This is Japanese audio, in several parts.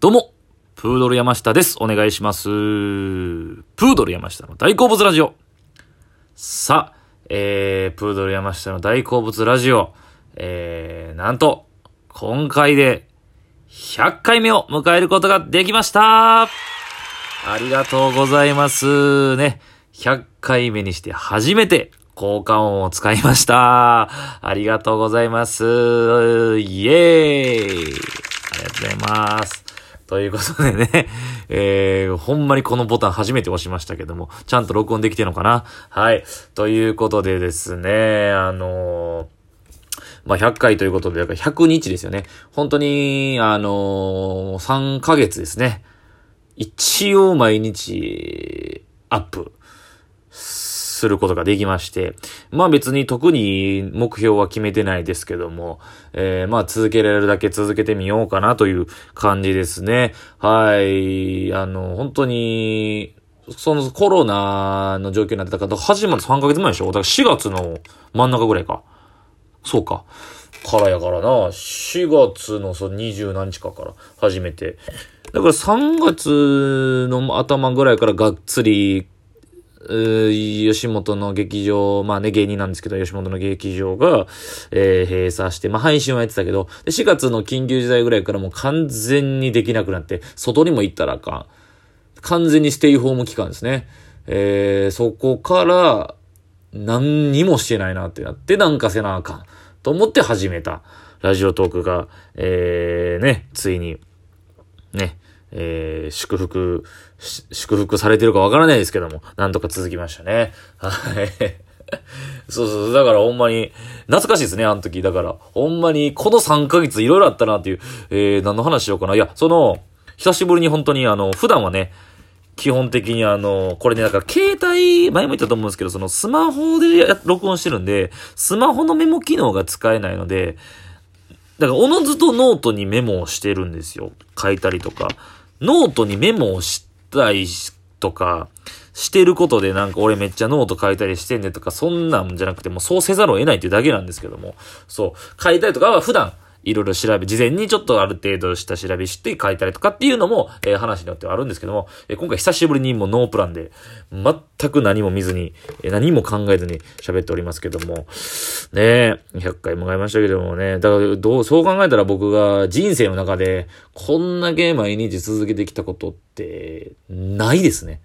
どうも、プードル山下です。お願いします。プードル山下の大好物ラジオ。さあ、えー、プードル山下の大好物ラジオ。えー、なんと、今回で100回目を迎えることができましたありがとうございます。ね。100回目にして初めて効果音を使いました。ありがとうございます。イエーイありがとうございます。ということでね、えー、ほんまにこのボタン初めて押しましたけども、ちゃんと録音できてるのかな？はい。ということでですね、あのーまあ、100回ということで、だから100日ですよね。本当に、あのー3ヶ月ですね。一応毎日、アップすることができまして。まあ別に特に目標は決めてないですけども、えー、まあ続けられるだけ続けてみようかなという感じですね。はい。あの、本当に、そのコロナの状況になってたから、始まる3ヶ月前でしょ？だから4月の真ん中ぐらいか。そうか。からやからな。4月のその20何日かから始めて。だから3月の頭ぐらいからがっつり、吉本の劇場、まあね、芸人なんですけど、吉本の劇場が、えー閉鎖して、まあ配信はやってたけど、で4月の緊急事態ぐらいからもう完全にできなくなって、外にも行ったらあかん。完全にステイホーム期間ですね。えー、そこから、何にもしてないなってなって、なんかせなあかん。と思って始めたラジオトークが、えー、ね、ついに、ね、えー、祝福、祝福されてるかわからないですけども、なんとか続きましたね。はい。そうそう、だからほんまに、懐かしいですね、あの時。だから、ほんまに、この3ヶ月いろいろあったなっていう、えー、何の話しようかな。いや、その、久しぶりに本当にあの、普段はね、基本的にあの、これね、だから携帯、前も言ったと思うんですけど、そのスマホで録音してるんで、スマホのメモ機能が使えないので、だからおのずとノートにメモをしてるんですよ。書いたりとか。ノートにメモをしたりとか、してることでなんか俺めっちゃノート書いたりしてんねとか、そんなんじゃなくてもうそうせざるを得ないっていうだけなんですけども。そう。書いたりとかは普段、いろいろ調べ、事前にちょっとある程度した調べして書いたりとかっていうのも、えー話によってはあるんですけども、えー今回久しぶりにもうノープランで、全く何も見ずに、えー何も考えずに喋っておりますけども、ねえ、100回迎えましたけどもね、だからどう、そう考えたら僕が人生の中で、こんだけ毎日続けてきたことって、ないですね。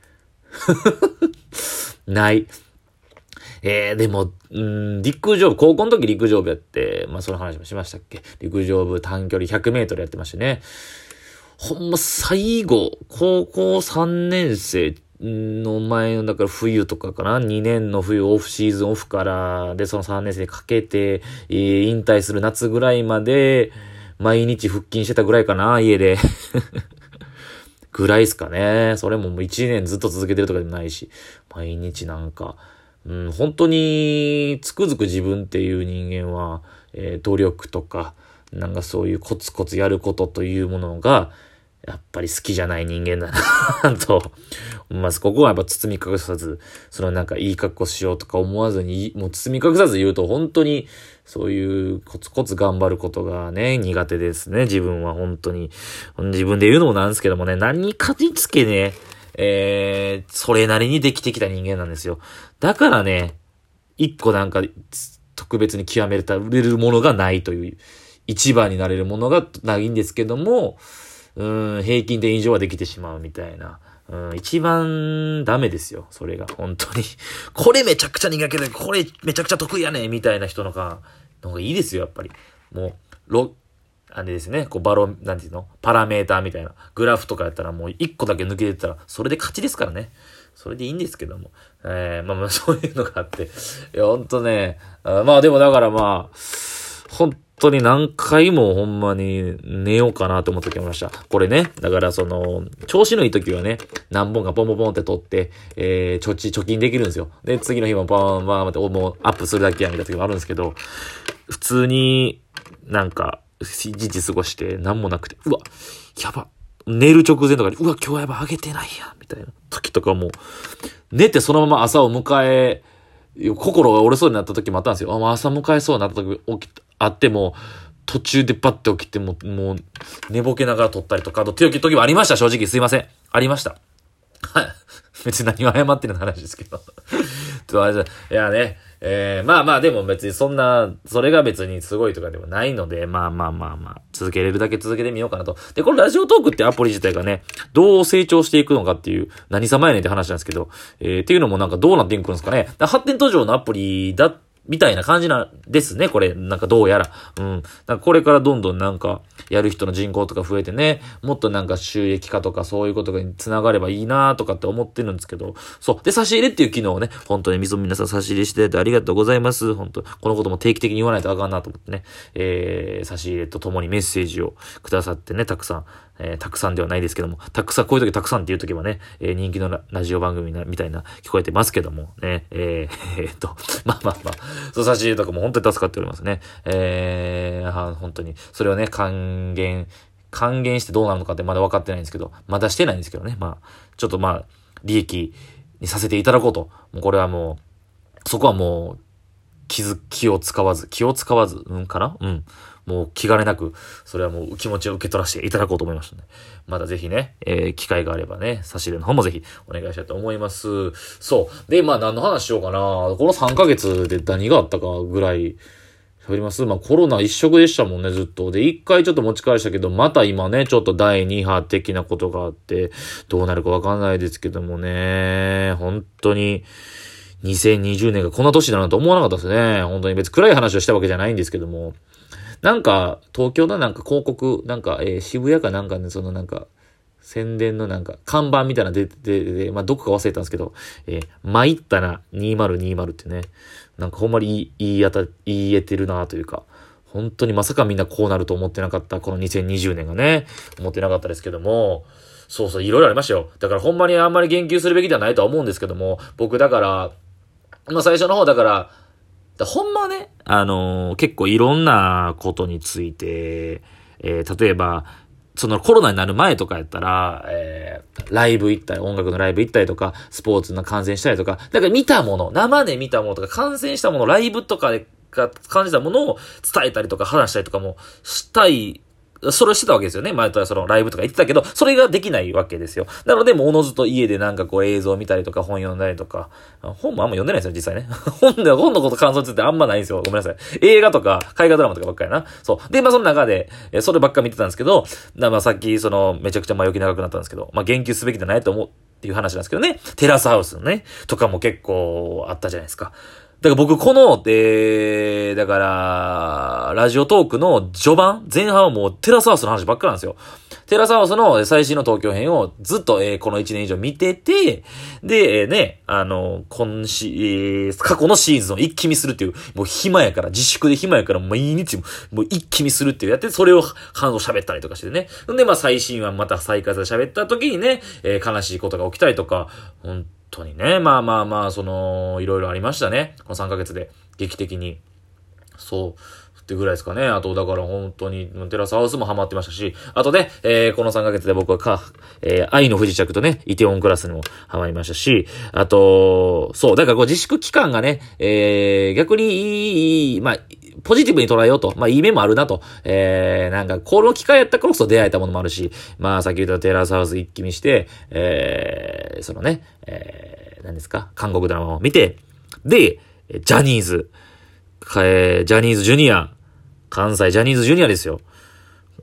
ない。えー、でも、うん、陸上部、高校の時陸上部やって、まあその話もしましたっけ？陸上部短距離100メートルやってましてね。ほんま最後、高校3年生の前の、だから冬とかかな ?2 年の冬、オフシーズンオフから、で、その3年生かけて、えー引退する夏ぐらいまで、毎日腹筋してたぐらいかな家で。ぐらいっすかね。それももう1年ずっと続けてるとかでもないし、毎日なんか、うん、本当に、つくづく自分っていう人間は、えー努力とか、なんかそういうコツコツやることというものが、やっぱり好きじゃない人間だなと思い。まず、ここはやっぱ包み隠さず、そのなんかいい格好しようとか思わずに、もう包み隠さず言うと本当に、そういうコツコツ頑張ることがね、苦手ですね。自分は本当に。自分で言うのもなんですけどもね、何かにつけね、えー、それなりにできてきた人間なんですよ。だからね、一個なんか、特別に極めれた、売れるものがないという、一番になれるものがないんですけども、うん、平均点以上はできてしまうみたいな。うん、一番ダメですよ、それが、本当に。これめちゃくちゃ苦手で、これめちゃくちゃ得意やねみたいな人のが、の方がいいですよ、やっぱり。もう、あれですね、こうバロ、なんていうの？パラメーターみたいな。グラフとかやったらもう一個だけ抜けてたら、それで勝ちですからね。それでいいんですけども。えー、まあまあ そういうのがあって。いや、ほんとね、あまあでもだからまあ、本当に何回もほんまに寝ようかなと思ってきました。これね、だからその、調子のいい時はね、何本かポンポンポンって取って、えー、貯ち、貯金できるんですよ。で、次の日もポンポンって、もうアップするだけやみたいな時もあるんですけど、普通になんか、一日過ごして何もなくて、うわ、やば。寝る直前とかに、うわ、今日はやば、あげてないや、みたいな時とかも、寝てそのまま朝を迎え、心が折れそうになった時もあったんですよ。あ朝迎えそうになった時起きあっても、途中でパッて起きても、もう、寝ぼけながら撮ったりとか、あと手置き時もありました、正直。すいません。ありました。はい。別に何を謝ってるの話ですけど。いやね、えー、まあまあでも別にそんな、それが別にすごいとかでもないので、まあまあまあまあ、続けれるだけ続けてみようかなと。で、このラジオトークってアプリ自体がね、どう成長していくのかっていう、何様やねんって話なんですけど、えー、っていうのもなんかどうなっていくんですかね。発展途上のアプリだってみたいな感じなんですね、これ。なんかどうやら。うん。なんかこれからどんどんなんか、やる人の人口とか増えてね、もっとなんか収益化とかそういうことに繋がればいいなとかって思ってるんですけど、そう。で、差し入れっていう機能をね、本当にみそ皆さん差し入れしていただいてありがとうございます。本当このことも定期的に言わないとあかんなと思ってね、えー、差し入れとともにメッセージをくださってね、たくさん。えー、たくさんではないですけども、たくさん、こういう時たくさんって言う時はね、えー、人気のラジオ番組なみたいな聞こえてますけども、ね、えー、えー、っと、まあまあまあ、そう差し入れとかも本当に助かっておりますね。えー、本当に、それをね、還元、還元してどうなるのかってまだ分かってないんですけど、まだしてないんですけどね、まあ、ちょっとまあ、利益にさせていただこうと。もうこれはもう、そこはもう、気づ、気を使わず、気を使わず、うんかな？うん。もう気兼ねなく、それはもう気持ちを受け取らせていただこうと思いましたね。またぜひね、えー、機会があればね、差し入れの方もぜひお願いしたいと思います。そう。で、まあ何の話しようかな。この3ヶ月で何があったかぐらい、喋りますまあコロナ一色でしたもんね、ずっと。で、一回ちょっと持ち返したけど、また今ね、ちょっと第2波的なことがあって、どうなるかわかんないですけどもね、本当に、2020年がこんな年だなと思わなかったですね。本当に別に暗い話をしたわけじゃないんですけども。なんか、東京のなんか広告、なんか、えー、渋谷かなんかね、そのなんか、宣伝のなんか、看板みたいな出てて、まあ、どこか忘れたんですけど、えー、参ったな、2020ってね、なんかほんまに言い当た、言い得てるなというか、本当にまさかみんなこうなると思ってなかった、この2020年がね、思ってなかったですけども、そうそう、いろいろありましたよ。だからほんまにあんまり言及するべきではないとは思うんですけども、僕だから、まあ最初の方だから、だほんまね、あのー、結構いろんなことについて、えー、例えば、そのコロナになる前とかやったら、えー、ライブ行ったり、音楽のライブ行ったりとか、スポーツの観戦したりとか、だから見たもの、生で見たものとか、観戦したもの、ライブとかで感じたものを伝えたりとか話したりとかもしたいそれをしてたわけですよね。前とはそのライブとか言ってたけど、それができないわけですよ。なので、もうおのずと家でなんかこう映像を見たりとか本読んだりとか、本もあんま読んでないですよ、実際ね。本で、本のこと感想つってあんまないんですよ。ごめんなさい。映画とか、海外ドラマとかばっかりな。そう。で、まあその中で、えそればっか見てたんですけど、まあさっきその、めちゃくちゃ前置き長くなったんですけど、まあ言及すべきじゃないと思うっていう話なんですけどね。テラスハウスのね、とかも結構あったじゃないですか。だから僕この、えー、だから、ラジオトークの序盤、前半はもうテラスハウスの話ばっかなんですよ。テラスハウスの最新の東京編をずっと、えー、この1年以上見てて、で、えー、ね、あの、今し、えー、過去のシーズンを一気見するっていう、もう暇やから、自粛で暇やから毎日も、もう一気見するっていうやって、それを感想喋ったりとかしてね。んで、まあ最新話また再開で喋った時にね、えー、悲しいことが起きたりとか、ほん当にね、まあまあまあ、その、いろいろありましたね。この3ヶ月で、劇的に。そう。ってぐらいですかね。あと、だから本当に、テラスハウスもハマってましたし、あとね、えー、この3ヶ月で僕はか、えー、愛の不時着とね、イテオンクラスにもハマりましたし、あと、そう、だからこう自粛期間がね、えー、逆にいい、まあ、ポジティブに捉えようと。まあ、いい面もあるなと。えー、なんか、この機会やったからこそ出会えたものもあるし、まあ、さっき言ったテラスハウス一気見して、えー、そのね、えー、何ですか、韓国ドラマを見て、で、ジャニーズ、えー、ジャニーズジュニア、関西ジャニーズジュニアですよ。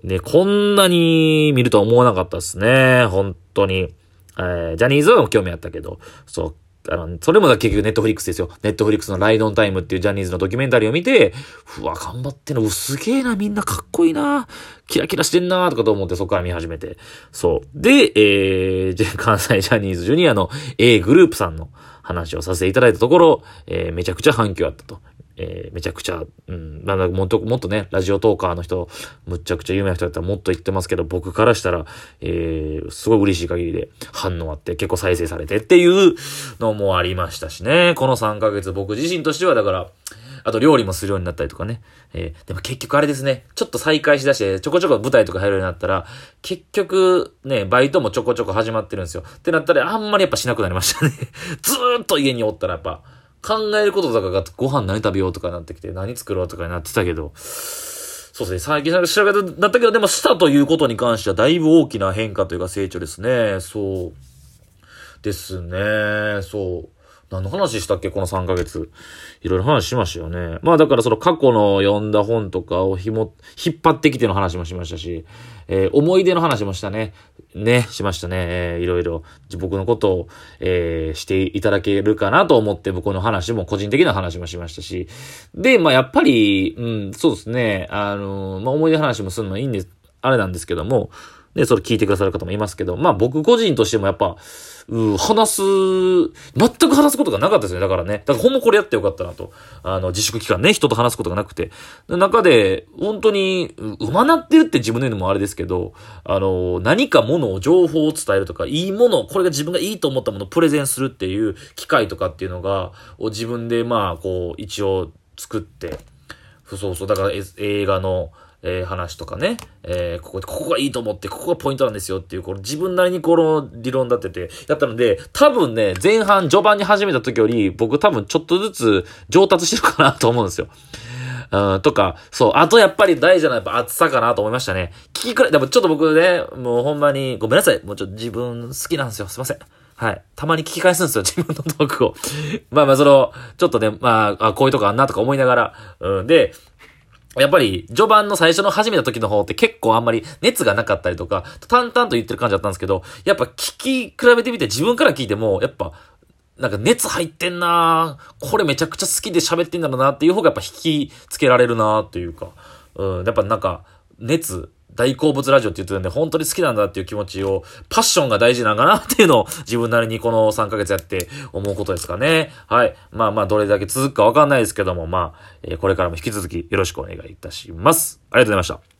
ね、こんなに見るとは思わなかったですね。本当に。えー、ジャニーズは興味あったけど、そう、あの、それも結局ネットフリックスですよ。ネットフリックスのライドオンタイムっていうジャニーズのドキュメンタリーを見て、うわ、頑張ってんの、すげえな、みんなかっこいいな、キラキラしてんな、とかと思ってそこから見始めて。そう。で、えー、関西ジャニーズジュニアの A グループさんの話をさせていただいたところ、えー、めちゃくちゃ反響あったと。えー、めちゃくちゃ、うん、なんだもっと、もっとね、ラジオトーカーの人、むっちゃくちゃ有名な人だったらもっと言ってますけど、僕からしたら、えー、すごい嬉しい限りで反応あって結構再生されてっていうのもありましたしね。この3ヶ月僕自身としてはだから、あと料理もするようになったりとかね。えー、でも結局あれですね。ちょっと再開しだして、ちょこちょこ舞台とか入るようになったら、結局ね、バイトもちょこちょこ始まってるんですよ。ってなったら、あんまりやっぱしなくなりましたね。ずーっと家におったらやっぱ、考えることとかがご飯何食べようとかになってきて、何作ろうとかになってたけど、そうですね、最近調べだったけど、でもしたということに関してはだいぶ大きな変化というか成長ですね。そう。ですね。そう。何の話したっけこの3ヶ月。いろいろ話しましたよね。まあだからその過去の読んだ本とかをひも、引っ張ってきての話もしましたし、えー、思い出の話もしたね。ね、しましたね。えー、いろいろ僕のことを、えー、していただけるかなと思って僕の話も個人的な話もしましたし。で、まあやっぱり、うん、そうですね。あのー、まあ思い出話もするのはいいんです、あれなんですけども、で、それ聞いてくださる方もいますけど、まあ僕個人としてもやっぱ、う話す、全く話すことがなかったですね。だからね。だからほんまこれやってよかったなと。あの、自粛期間ね、人と話すことがなくて。中で、本当に、うまなってるって自分で言うのもあれですけど、あの、何かものを、情報を伝えるとか、いいもの、これが自分がいいと思ったものをプレゼンするっていう機会とかっていうのが、を自分でまあ、こう、一応作って、そうそう、だから映画の、えー、話とかね、えー、ここ、ここがいいと思って、ここがポイントなんですよっていう、この自分なりにこの理論立ててやったので、多分ね、前半、序盤に始めた時より、僕多分ちょっとずつ上達してるかなと思うんですよ。うん、とか、そう、あとやっぱり大事なやっぱ厚さかなと思いましたね。聞きくらい、でもちょっと僕ね、もうほんまに、ごめんなさい。もうちょっと自分好きなんですよ。すいません。はい。たまに聞き返すんですよ、自分のトークを。まあまあ、その、ちょっとね、まあ、あこういうとこあんなとか思いながら。うん。で、やっぱり、序盤の最初の始めた時の方って結構あんまり熱がなかったりとか、淡々と言ってる感じだったんですけど、やっぱ聞き比べてみて自分から聞いても、やっぱ、なんか熱入ってんなこれめちゃくちゃ好きで喋ってんだろうなっていう方がやっぱ引きつけられるなっていうか、うん、やっぱなんか、熱、大好物ラジオって言ってるんで、本当に好きなんだっていう気持ちを、パッションが大事なんかなっていうのを自分なりにこの3ヶ月やって思うことですかね。はい。まあまあ、どれだけ続くかわかんないですけども、まあ、えー、これからも引き続きよろしくお願いいたします。ありがとうございました。